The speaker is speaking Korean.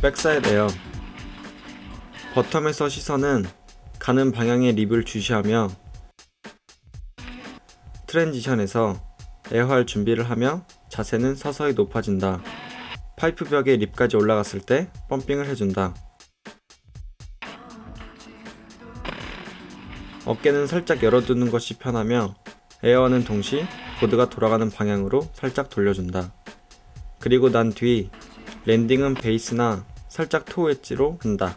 backside air bottom에서 시선은 가는 방향의 lip을 주시하며 transition에서 air할 준비를 하며 자세는 서서히 높아진다. 파이프 벽에 lip까지 올라갔을 때 pumping을 해준다. 어깨는 살짝 열어두는 것이 편하며 air하는 동시 보드가 돌아가는 방향으로 살짝 돌려준다. 그리고 난 뒤 랜딩은 베이스나 살짝 토 웨지로 한다.